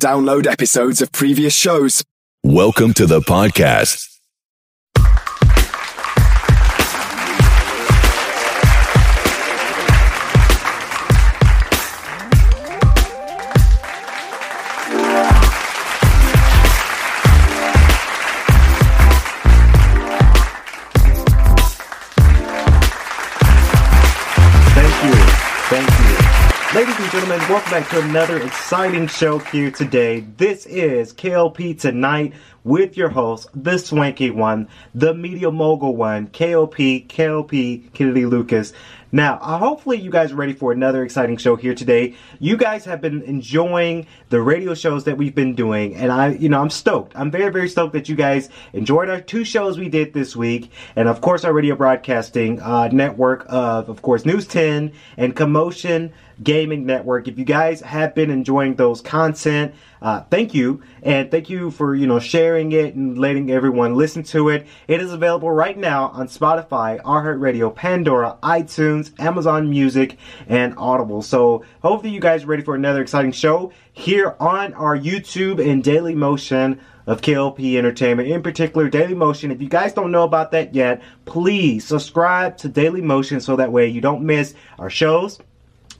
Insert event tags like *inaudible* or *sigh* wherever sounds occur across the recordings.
Download episodes of previous shows. Welcome to the podcast. Back to another exciting show here today. This is KLP Tonight with your host, the swanky one, the media mogul one, KLP, KLP, Kennedy Lucas. Now, hopefully you guys are ready for another exciting show here today. You guys have been enjoying the radio shows that we've been doing, and I, you know, I'm stoked. I'm very, very stoked that you guys enjoyed our two shows we did this week, and of course our radio broadcasting uh, network of, of course, News 10 and Commotion Gaming Network. If you guys have been enjoying those content, uh, thank you, and thank you for you know sharing it and letting everyone listen to it. It is available right now on Spotify, iHeartRadio, Pandora, iTunes, Amazon Music, and Audible. So hopefully you guys are ready for another exciting show here on our YouTube and Daily Motion of KLP Entertainment, in particular Daily Motion. If you guys don't know about that yet, please subscribe to Daily Motion so that way you don't miss our shows.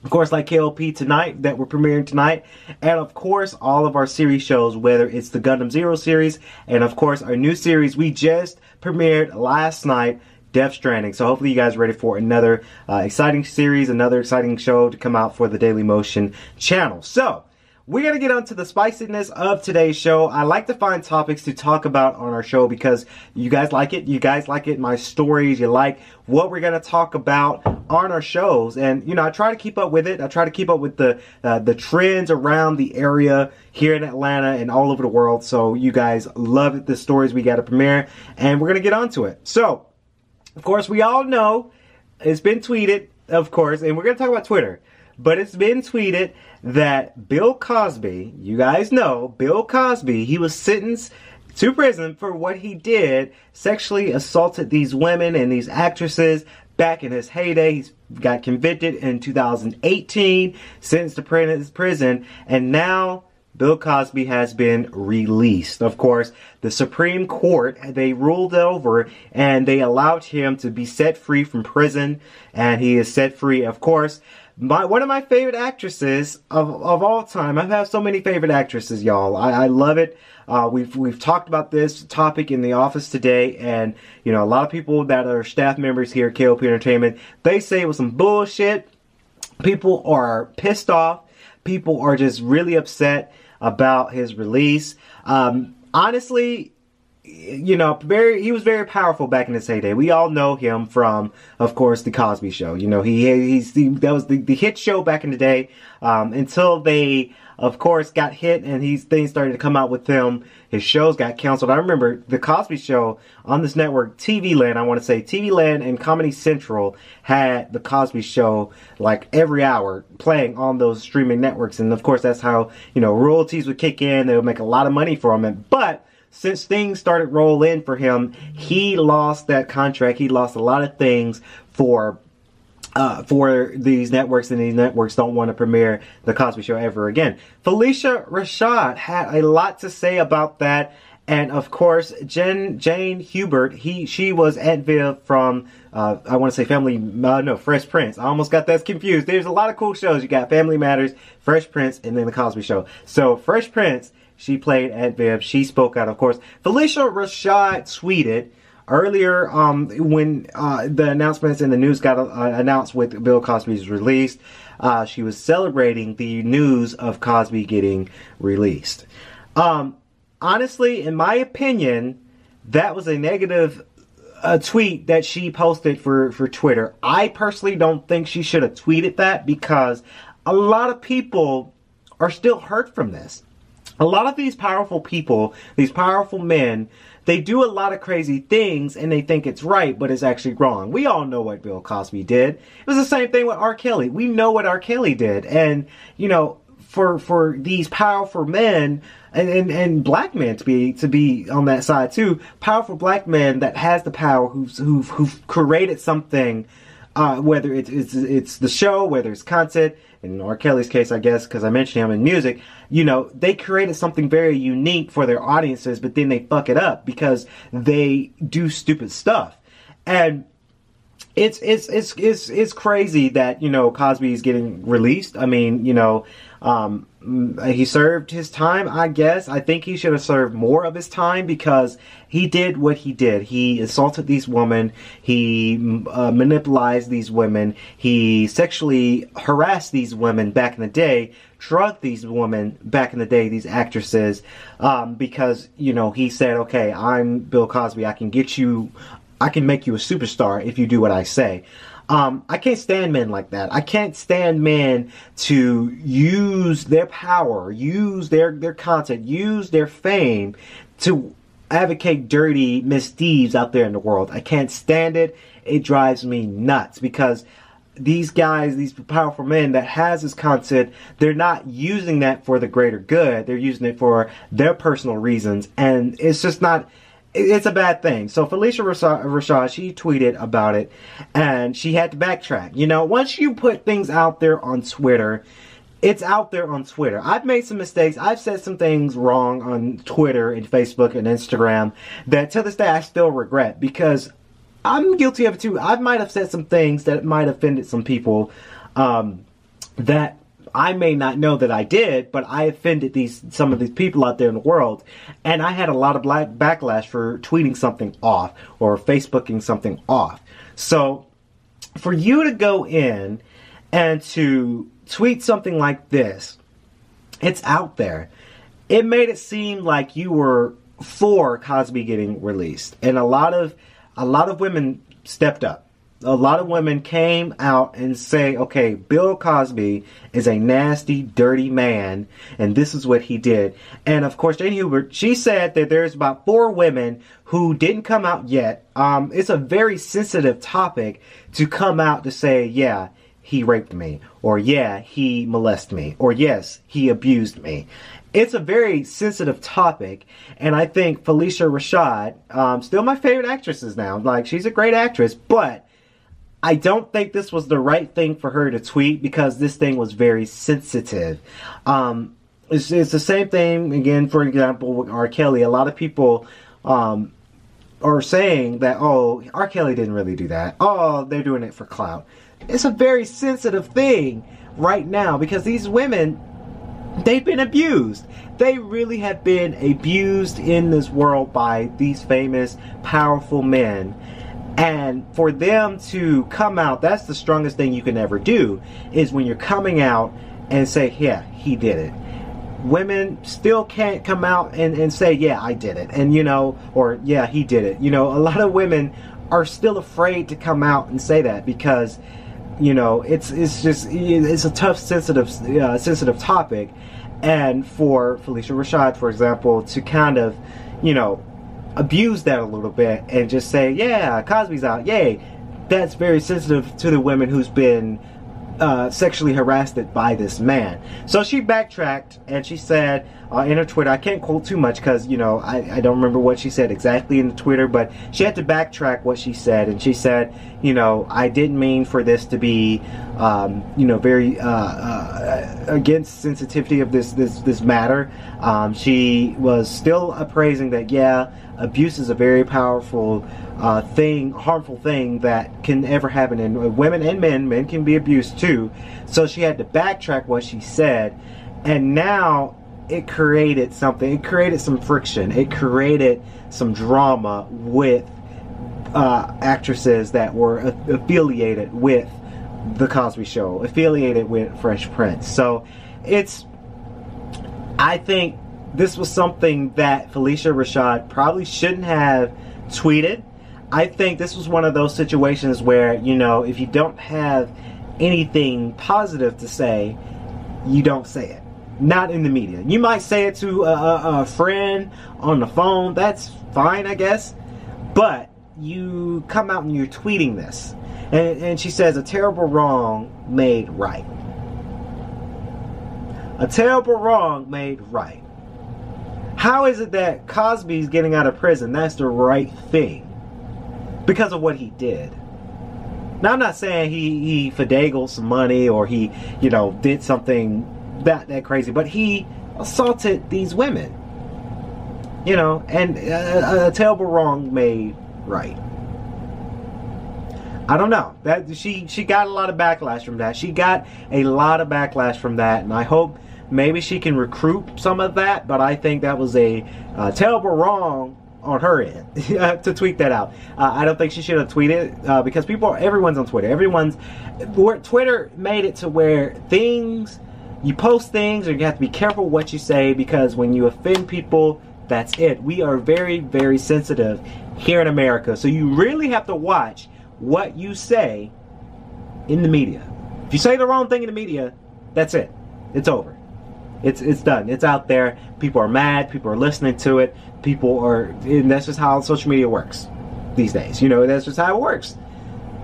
Of course, like KLP tonight that we're premiering tonight, and of course, all of our series shows, whether it's the Gundam Zero series, and of course, our new series we just premiered last night, Death Stranding. So hopefully, you guys are ready for another uh, exciting series, another exciting show to come out for the Daily Motion channel. So, we're going to get onto the spiciness of today's show. I like to find topics to talk about on our show because you guys like it. You guys like it, my stories. You like what we're going to talk about on our shows. And, you know, I try to keep up with it. I try to keep up with the, uh, the trends around the area here in Atlanta and all over the world. So you guys love it, the stories we got to premiere. And we're going to get onto it. So, of course, we all know it's been tweeted, of course, and we're going to talk about Twitter. But it's been tweeted that Bill Cosby, you guys know, Bill Cosby, he was sentenced to prison for what he did, sexually assaulted these women and these actresses back in his heyday. He got convicted in 2018, sentenced to prison, and now Bill Cosby has been released. Of course, the Supreme Court, they ruled over and they allowed him to be set free from prison, and he is set free, of course my one of my favorite actresses of, of all time. I have had so many favorite actresses, y'all. I, I love it. Uh, we've we've talked about this topic in the office today, and you know a lot of people that are staff members here at KLP Entertainment, they say it was some bullshit. People are pissed off. People are just really upset about his release. Um, honestly, you know, very he was very powerful back in his heyday. We all know him from, of course, the Cosby Show. You know, he he's he, that was the, the hit show back in the day. Um, until they, of course, got hit and these things started to come out with him. His shows got canceled. I remember the Cosby Show on this network, TV Land. I want to say TV Land and Comedy Central had the Cosby Show like every hour playing on those streaming networks, and of course, that's how you know royalties would kick in. They would make a lot of money from it, but since things started roll in for him, he lost that contract. He lost a lot of things for uh, for these networks, and these networks don't want to premiere The Cosby Show ever again. Phylicia Rashad had a lot to say about that. And of course, Jen, Janet Hubert, he, she was Aunt Viv from, uh, I want to say Family, uh, no, Fresh Prince. I almost got that confused. There's a lot of cool shows. You got Family Matters, Fresh Prince, and then The Cosby Show. So, Fresh Prince, she played at Viv. She spoke out, of course. Phylicia Rashad tweeted earlier um, when uh, the announcements in the news got uh, announced with Bill Cosby's release. Uh, she was celebrating the news of Cosby getting released. Um, honestly, in my opinion, that was a negative uh, tweet that she posted for, for Twitter. I personally don't think she should have tweeted that because a lot of people are still hurt from this a lot of these powerful people, these powerful men, they do a lot of crazy things and they think it's right, but it's actually wrong. We all know what Bill Cosby did. It was the same thing with R. Kelly. We know what R. Kelly did. And, you know, for for these powerful men and, and, and black men to be to be on that side too. Powerful black men that has the power who's who've, who've created something, uh, whether it's, it's it's the show, whether it's content. In R. Kelly's case, I guess, because I mentioned him in music, you know, they created something very unique for their audiences, but then they fuck it up because they do stupid stuff. And it's it's it's it's it's crazy that you know Cosby is getting released. I mean, you know, um, he served his time, I guess. I think he should have served more of his time because he did what he did. He assaulted these women. He uh, manipulated these women. He sexually harassed these women back in the day. Drugged these women back in the day, these actresses, um, because you know he said, "Okay, I'm Bill Cosby. I can get you. I can make you a superstar if you do what I say." Um, I can't stand men like that. I can't stand men to use their power, use their, their content, use their fame to advocate dirty misdeeds out there in the world. I can't stand it. It drives me nuts because these guys, these powerful men that has this content, they're not using that for the greater good. They're using it for their personal reasons, and it's just not it's a bad thing. So Phylicia Rashad, she tweeted about it, and she had to backtrack. You know, once you put things out there on Twitter, it's out there on Twitter. I've made some mistakes. I've said some things wrong on Twitter and Facebook and Instagram that to this day I still regret because I'm guilty of it too. I might have said some things that might have offended some people um, that I may not know that I did, but I offended these some of these people out there in the world, and I had a lot of black backlash for tweeting something off or Facebooking something off. So, for you to go in and to tweet something like this, it's out there. It made it seem like you were for Cosby getting released, and a lot of a lot of women stepped up a lot of women came out and say, okay, Bill Cosby is a nasty, dirty man, and this is what he did. And of course, Janet Hubert, she said that there's about four women who didn't come out yet. Um, it's a very sensitive topic to come out to say, yeah, he raped me, or yeah, he molested me, or yes, he abused me. It's a very sensitive topic, and I think Phylicia Rashad, um, still my favorite actresses now. Like she's a great actress, but I don't think this was the right thing for her to tweet because this thing was very sensitive. Um, it's, it's the same thing again. For example, with R. Kelly, a lot of people um, are saying that oh, R. Kelly didn't really do that. Oh, they're doing it for clout. It's a very sensitive thing right now because these women they've been abused. They really have been abused in this world by these famous, powerful men. And for them to come out, that's the strongest thing you can ever do, is when you're coming out and say, yeah, he did it. Women still can't come out and, and say, yeah, I did it. And, you know, or yeah, he did it. You know, a lot of women are still afraid to come out and say that because, you know, it's, it's just, it's a tough, sensitive, uh, sensitive topic. And for Phylicia Rashad, for example, to kind of, you know, abuse that a little bit and just say, yeah, Cosby's out, yay. That's very sensitive to the women who's been uh, sexually harassed by this man. So she backtracked and she said uh, in her Twitter, I can't quote too much because, you know, I, I don't remember what she said exactly in the Twitter, but she had to backtrack what she said. And she said, you know, I didn't mean for this to be, um, you know, very uh, uh, against sensitivity of this, this, this matter. Um, she was still appraising that, yeah, abuse is a very powerful uh, thing, harmful thing that can ever happen in women and men. Men can be abused too. So she had to backtrack what she said, and now it created something. It created some friction. It created some drama with uh, actresses that were affiliated with the Cosby Show, affiliated with Fresh Prince. So it's, I think this was something that Phylicia Rashad probably shouldn't have tweeted. I think this was one of those situations where, you know, if you don't have anything positive to say, you don't say it. Not in the media. You might say it to a, a, a friend on the phone. That's fine, I guess. But you come out and you're tweeting this. And, and she says, a terrible wrong made right. A terrible wrong made right. How is it that Cosby's getting out of prison? That's the right thing. Because of what he did. Now I'm not saying he, he finagled some money or he, you know, did something that that crazy, but he assaulted these women. You know, and a, a terrible wrong made right. I don't know. That she she got a lot of backlash from that. She got a lot of backlash from that, and I hope maybe she can recruit some of that. But I think that was a uh, terrible wrong on her end *laughs* to tweet that out. Uh, I don't think she should have tweeted uh, because people, everyone's on Twitter. Everyone's Twitter made it to where things you post things, or you have to be careful what you say because when you offend people, that's it. We are very, very sensitive here in America, so you really have to watch what you say in the media. If you say the wrong thing in the media, that's it. It's over. It's it's done. It's out there. People are mad. People are listening to it. People are, and that's just how social media works these days. You know, that's just how it works.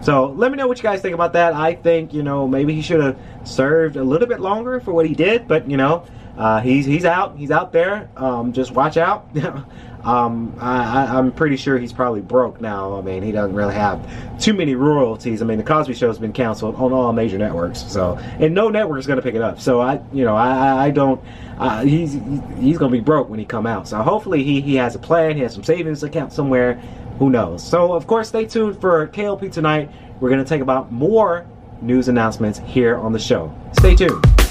So let me know what you guys think about that. I think you know maybe he should have served a little bit longer for what he did, but you know uh, he's he's out. He's out there. Um, just watch out. *laughs* um, I, am pretty sure he's probably broke now. I mean, he doesn't really have too many royalties. I mean, the Cosby Show has been canceled on all major networks, so and no network is going to pick it up. So I, you know, I, I don't. Uh, he's he's going to be broke when he come out. So hopefully he he has a plan. He has some savings account somewhere. Who knows? So of course, stay tuned for KLP tonight. We're going to take about more news announcements here on the show. Stay tuned.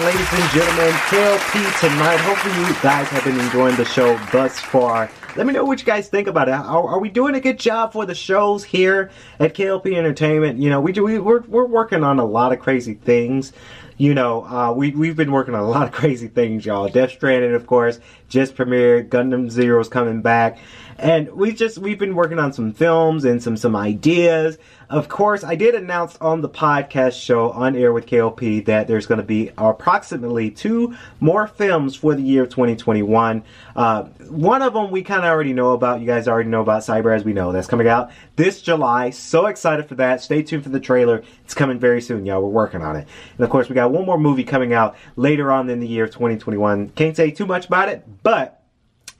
Ladies and gentlemen. KLP tonight. Hopefully, you guys have been enjoying the show thus far. Let me know what you guys think about it. Are, are we doing a good job for the shows here at KLP Entertainment? You know, we do. We, we're we're working on a lot of crazy things. You know, uh, we we've been working on a lot of *laughs* crazy things, y'all. Death Stranding, of course, just premiered. Gundam Zero's coming back, and we just we've been working on some films and some some ideas. Of course, I did announce on the podcast show on air with KLP that there's going to be approximately two more films for the year 2021. Uh, one of them we kind of already know about. You guys already know about Cyber as we know. That's coming out this July. So excited for that. Stay tuned for the trailer. It's coming very soon, y'all. We're working on it. And of course, we got one more movie coming out later on in the year 2021. Can't say too much about it, but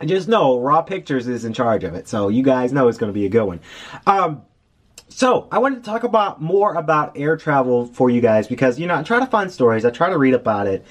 I just know Raw Pictures is in charge of it. So you guys know it's going to be a good one. Um, so, I wanted to talk about more about air travel for you guys because, you know, I try to find stories, I try to read about it,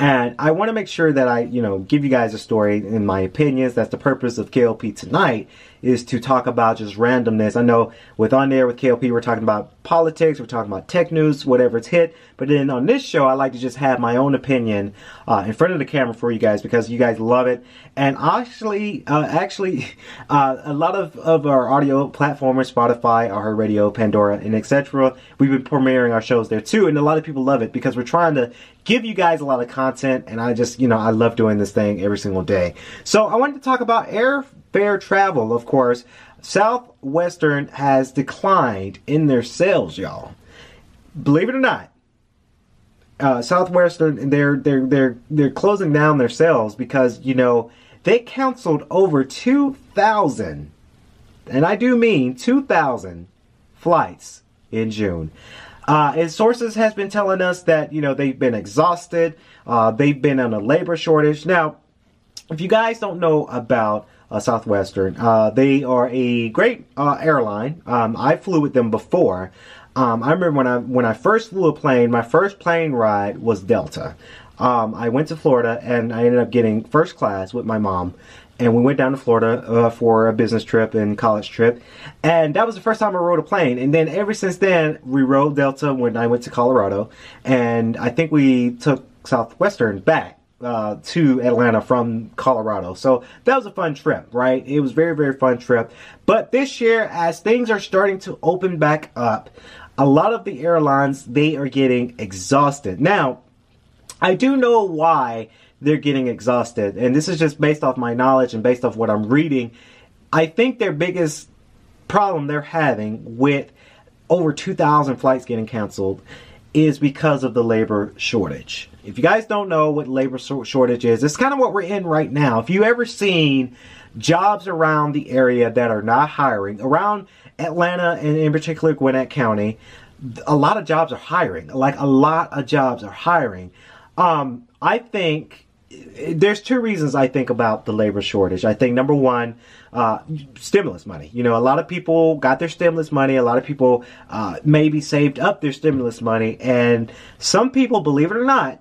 and I want to make sure that I, you know, give you guys a story in my opinions. That's the purpose of KLP tonight is to talk about just randomness. I know with On Air with KLP, we're talking about politics, we're talking about tech news, whatever it's hit. But then on this show, I like to just have my own opinion uh, in front of the camera for you guys because you guys love it. And actually, uh, actually, *laughs* uh, a lot of, of our audio platforms, Spotify, our Radio, Pandora, and etc., we've been premiering our shows there too. And a lot of people love it because we're trying to give you guys a lot of content. And I just, you know, I love doing this thing every single day. So I wanted to talk about air fair travel, of course, Southwestern has declined in their sales, y'all. Believe it or not, uh, Southwestern they're they're they're they're closing down their sales because you know they canceled over two thousand, and I do mean two thousand flights in June. Uh, and sources has been telling us that you know they've been exhausted, uh, they've been on a labor shortage. Now, if you guys don't know about uh, Southwestern. Uh, they are a great uh, airline. Um, I flew with them before. Um, I remember when I when I first flew a plane, my first plane ride was Delta. Um, I went to Florida and I ended up getting first class with my mom. And we went down to Florida uh, for a business trip and college trip. And that was the first time I rode a plane. And then ever since then, we rode Delta when I went to Colorado. And I think we took Southwestern back uh, to Atlanta from Colorado. So that was a fun trip, right? It was very, very fun trip. But this year, as things are starting to open back up, a lot of the airlines, they are getting exhausted. Now, I do know why they're getting exhausted. And this is just based off my knowledge and based off what I'm reading. I think their biggest problem they're having with over 2,000 flights getting canceled is because of the labor shortage. If you guys don't know what labor shortage is, it's kind of what we're in right now. If you ever seen jobs around the area that are not hiring, around Atlanta and in particular Gwinnett County, a lot of jobs are hiring. Like a lot of jobs are hiring. Um, I think there's two reasons I think about the labor shortage. I think number one, uh, stimulus money. You know, a lot of people got their stimulus money. A lot of people uh, maybe saved up their stimulus money, and some people, believe it or not,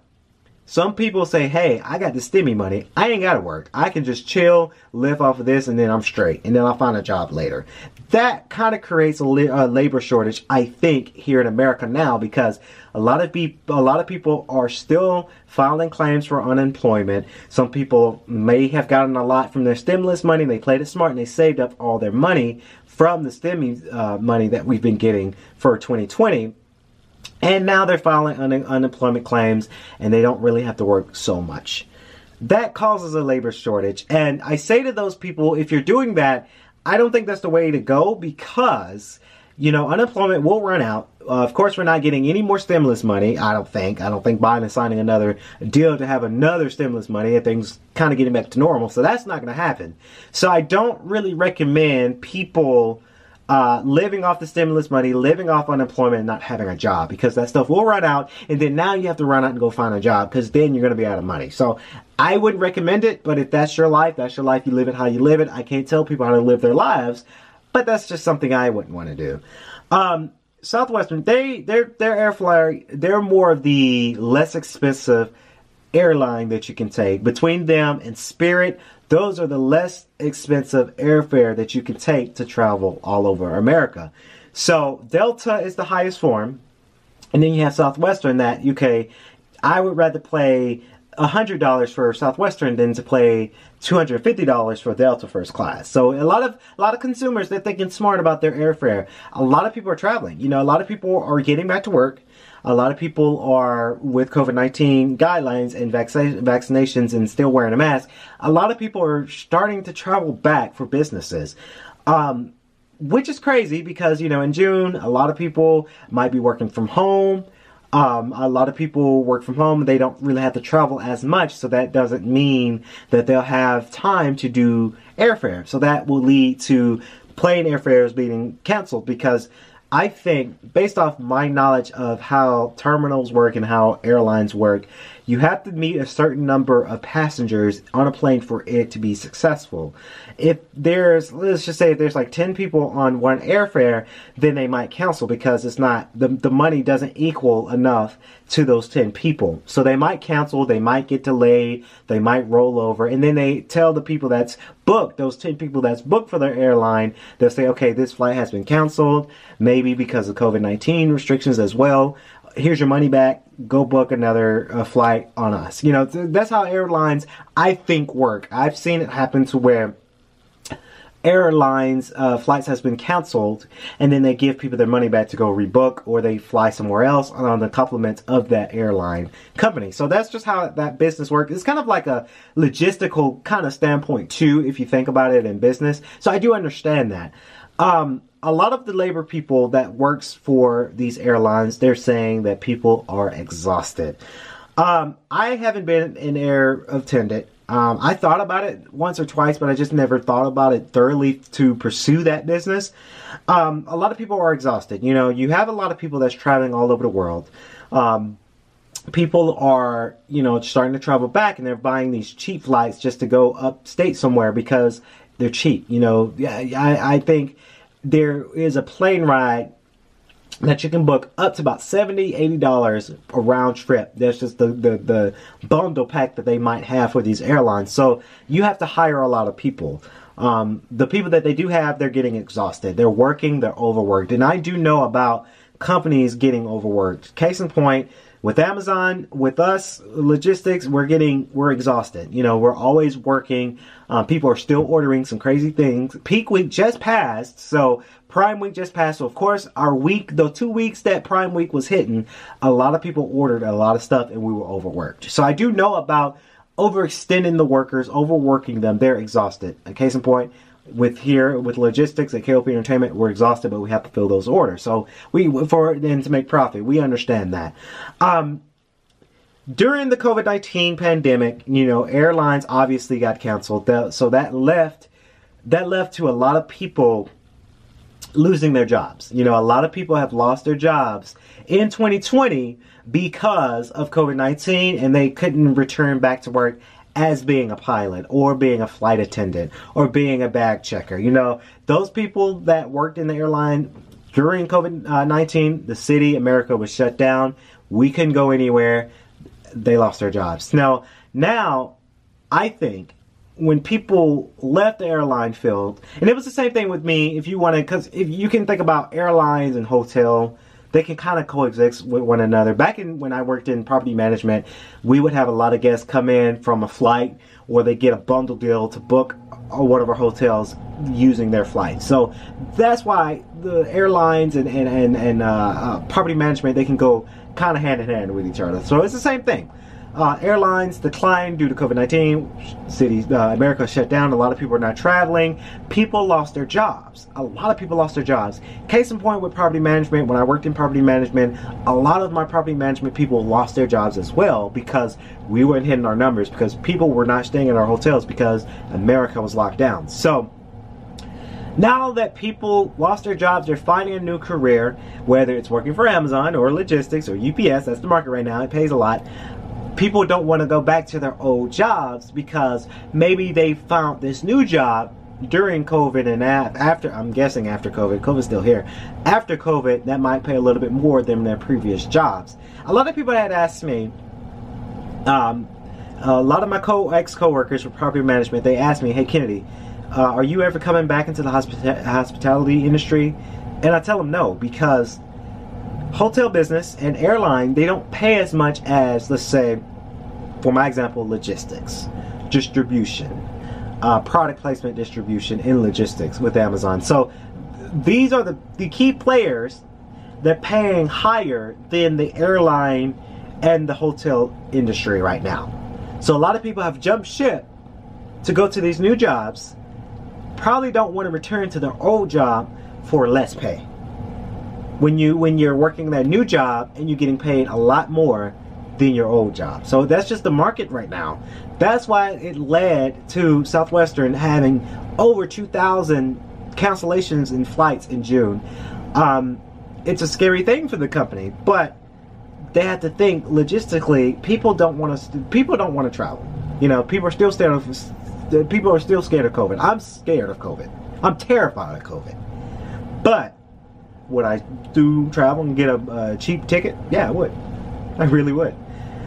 some people say, hey, I got the stimmy money. I ain't got to work. I can just chill, live off of this, and then I'm straight. And then I'll find a job later. That kind of creates a, a, labor shortage, I think, here in America now because a lot of people, a lot of people are still filing claims for unemployment. Some people may have gotten a lot from their stimulus money. They played it smart and they saved up all their money from the stimmy uh, money that we've been getting for 2020 and now they're filing un- unemployment claims and they don't really have to work so much. That causes a labor shortage. And I say to those people, if you're doing that, I don't think that's the way to go because, you know, unemployment will run out. Uh, of course, we're not getting any more stimulus money. I don't think. I don't think Biden is signing another deal to have another stimulus money and things kind of getting back to normal. So that's not going to happen. So I don't really recommend people uh, living off the stimulus money, living off unemployment, and not having a job because that stuff will run out, and then now you have to run out and go find a job because then you're going to be out of money. So I wouldn't recommend it, but if that's your life, that's your life. You live it how you live it. I can't tell people how to live their lives, but that's just something I wouldn't want to do. Um, Southwestern, they they're they're air flyer. They're more of the less expensive airline that you can take. Between them and Spirit, those are the less expensive airfare that you can take to travel all over America. So Delta is the highest form, and then you have Southwestern that UK. I would rather play $100 for Southwestern than to play $250 for Delta first class. So a lot of a lot of consumers they're thinking smart about their airfare. A lot of people are traveling. You know, a lot of people are getting back to work a lot of people are with COVID 19 guidelines and vac- vaccinations and still wearing a mask. A lot of people are starting to travel back for businesses. Um, which is crazy because, you know, in June, a lot of people might be working from home. Um, a lot of people work from home. They don't really have to travel as much. So that doesn't mean that they'll have time to do airfare. So that will lead to plane airfares being canceled because I think, based off my knowledge of how terminals work and how airlines work, you have to meet a certain number of passengers on a plane for it to be successful. If there's, let's just say, if there's like 10 people on one airfare, then they might cancel because it's not, the, the money doesn't equal enough to those 10 people. So they might cancel, they might get delayed, they might roll over, and then they tell the people that's booked, those 10 people that's booked for their airline, they'll say, okay, this flight has been canceled, maybe because of COVID 19 restrictions as well here's your money back go book another uh, flight on us. You know that's how airlines i think work. I've seen it happen to where airlines uh, flights has been canceled and then they give people their money back to go rebook or they fly somewhere else on the compliments of that airline company. So that's just how that business works. It's kind of like a logistical kind of standpoint too if you think about it in business. So i do understand that. Um, a lot of the labor people that works for these airlines, they're saying that people are exhausted. Um, I haven't been an air attendant. Um, I thought about it once or twice, but I just never thought about it thoroughly to pursue that business. Um, a lot of people are exhausted. You know, you have a lot of people that's traveling all over the world. Um, people are, you know, starting to travel back and they're buying these cheap flights just to go upstate somewhere because they're cheap. You know, I, I think there is a plane ride that you can book up to about 70 80 dollars a round trip. That's just the, the the bundle pack that they might have for these airlines. So you have to hire a lot of people. Um, the people that they do have they're getting exhausted. They're working they're overworked. And i do know about companies getting overworked. Case in point with Amazon, with us, logistics, we're getting, we're exhausted. You know, we're always working. Um, people are still ordering some crazy things. Peak week just passed, so Prime week just passed. So of course, our week, the two weeks that Prime week was hitting, a lot of people ordered a lot of stuff, and we were overworked. So I do know about overextending the workers, overworking them. They're exhausted. A case in point, with here with logistics at KLP Entertainment, we're exhausted, but we have to fill those orders. So we for then to make profit, we understand that. Um, during the COVID nineteen pandemic, you know, airlines obviously got canceled. So that left that left to a lot of people losing their jobs. You know, a lot of people have lost their jobs in 2020 because of COVID 19 and they couldn't return back to work as being a pilot or being a flight attendant or being a bag checker. You know, those people that worked in the airline during COVID 19, the city, America was shut down. We couldn't go anywhere. They lost their jobs. Now, now, I think when people left the airline field, and it was the same thing with me. If you want to, because if you can think about airlines and hotel, they can kind of coexist with one another. Back in when I worked in property management, we would have a lot of guests come in from a flight, or they get a bundle deal to book one of our hotels using their flight. So that's why the airlines and and and, and uh, uh, property management they can go kind of hand in hand with each other. So it's the same thing. Uh, airlines declined due to COVID 19. Cities, uh, America shut down. A lot of people are not traveling. People lost their jobs. A lot of people lost their jobs. Case in point with property management, when I worked in property management, a lot of my property management people lost their jobs as well because we weren't hitting our numbers because people were not staying in our hotels because America was locked down. So, now that people lost their jobs, they're finding a new career, whether it's working for Amazon or logistics or UPS, that's the market right now, it pays a lot people don't want to go back to their old jobs because maybe they found this new job during COVID and after, I'm guessing after COVID, COVID's still here. After COVID, that might pay a little bit more than their previous jobs. A lot of people had asked me, um, a lot of my co ex coworkers for property management, they asked me, "Hey Kennedy, uh, are you ever coming back into the hospi- hospitality industry?" And I tell them no because hotel business and airline they don't pay as much as let's say for my example logistics distribution uh, product placement distribution in logistics with amazon. So these are the, the key players that are paying higher than the airline and the hotel industry right now. So a lot of people have jumped ship to go to these new jobs probably don't want to return to their old job for less pay. When you when you're working that new job and you're getting paid a lot more than your old job. So that's just the market right now. That's why it led to Southwestern having over 2,000 cancellations in flights in June. Um, it's a scary thing for the company, but they have to think logistically. People don't want to. People don't want to travel. You know, people are still scared of. People are still scared of COVID. I'm scared of COVID. I'm terrified of COVID. But would I do travel and get a, a cheap ticket? Yeah, I would. I really would.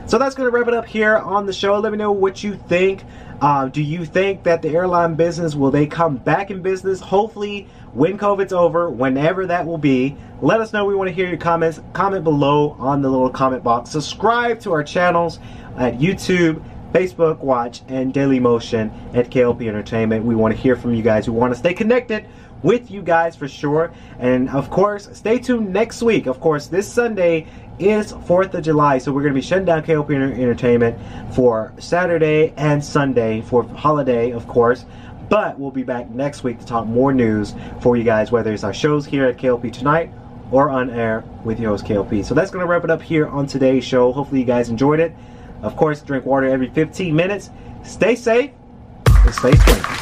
So that's going to wrap it up here on the show. Let me know what you think. Uh, do you think that the airline business will they come back in business? Hopefully, when COVID's over, whenever that will be. Let us know. We want to hear your comments. Comment below on the little comment box. Subscribe to our channels at YouTube, Facebook Watch, and Daily Motion at KLP Entertainment. We want to hear from you guys. We want to stay connected with you guys for sure. And of course, stay tuned next week. Of course, this Sunday is 4th of July, so we're going to be shutting down KLP Entertainment for Saturday and Sunday for holiday, of course. But we'll be back next week to talk more news for you guys, whether it's our shows here at KLP Tonight or on air with your host KLP. So that's going to wrap it up here on today's show. Hopefully, you guys enjoyed it. Of course, drink water every 15 minutes. Stay safe and stay swanky.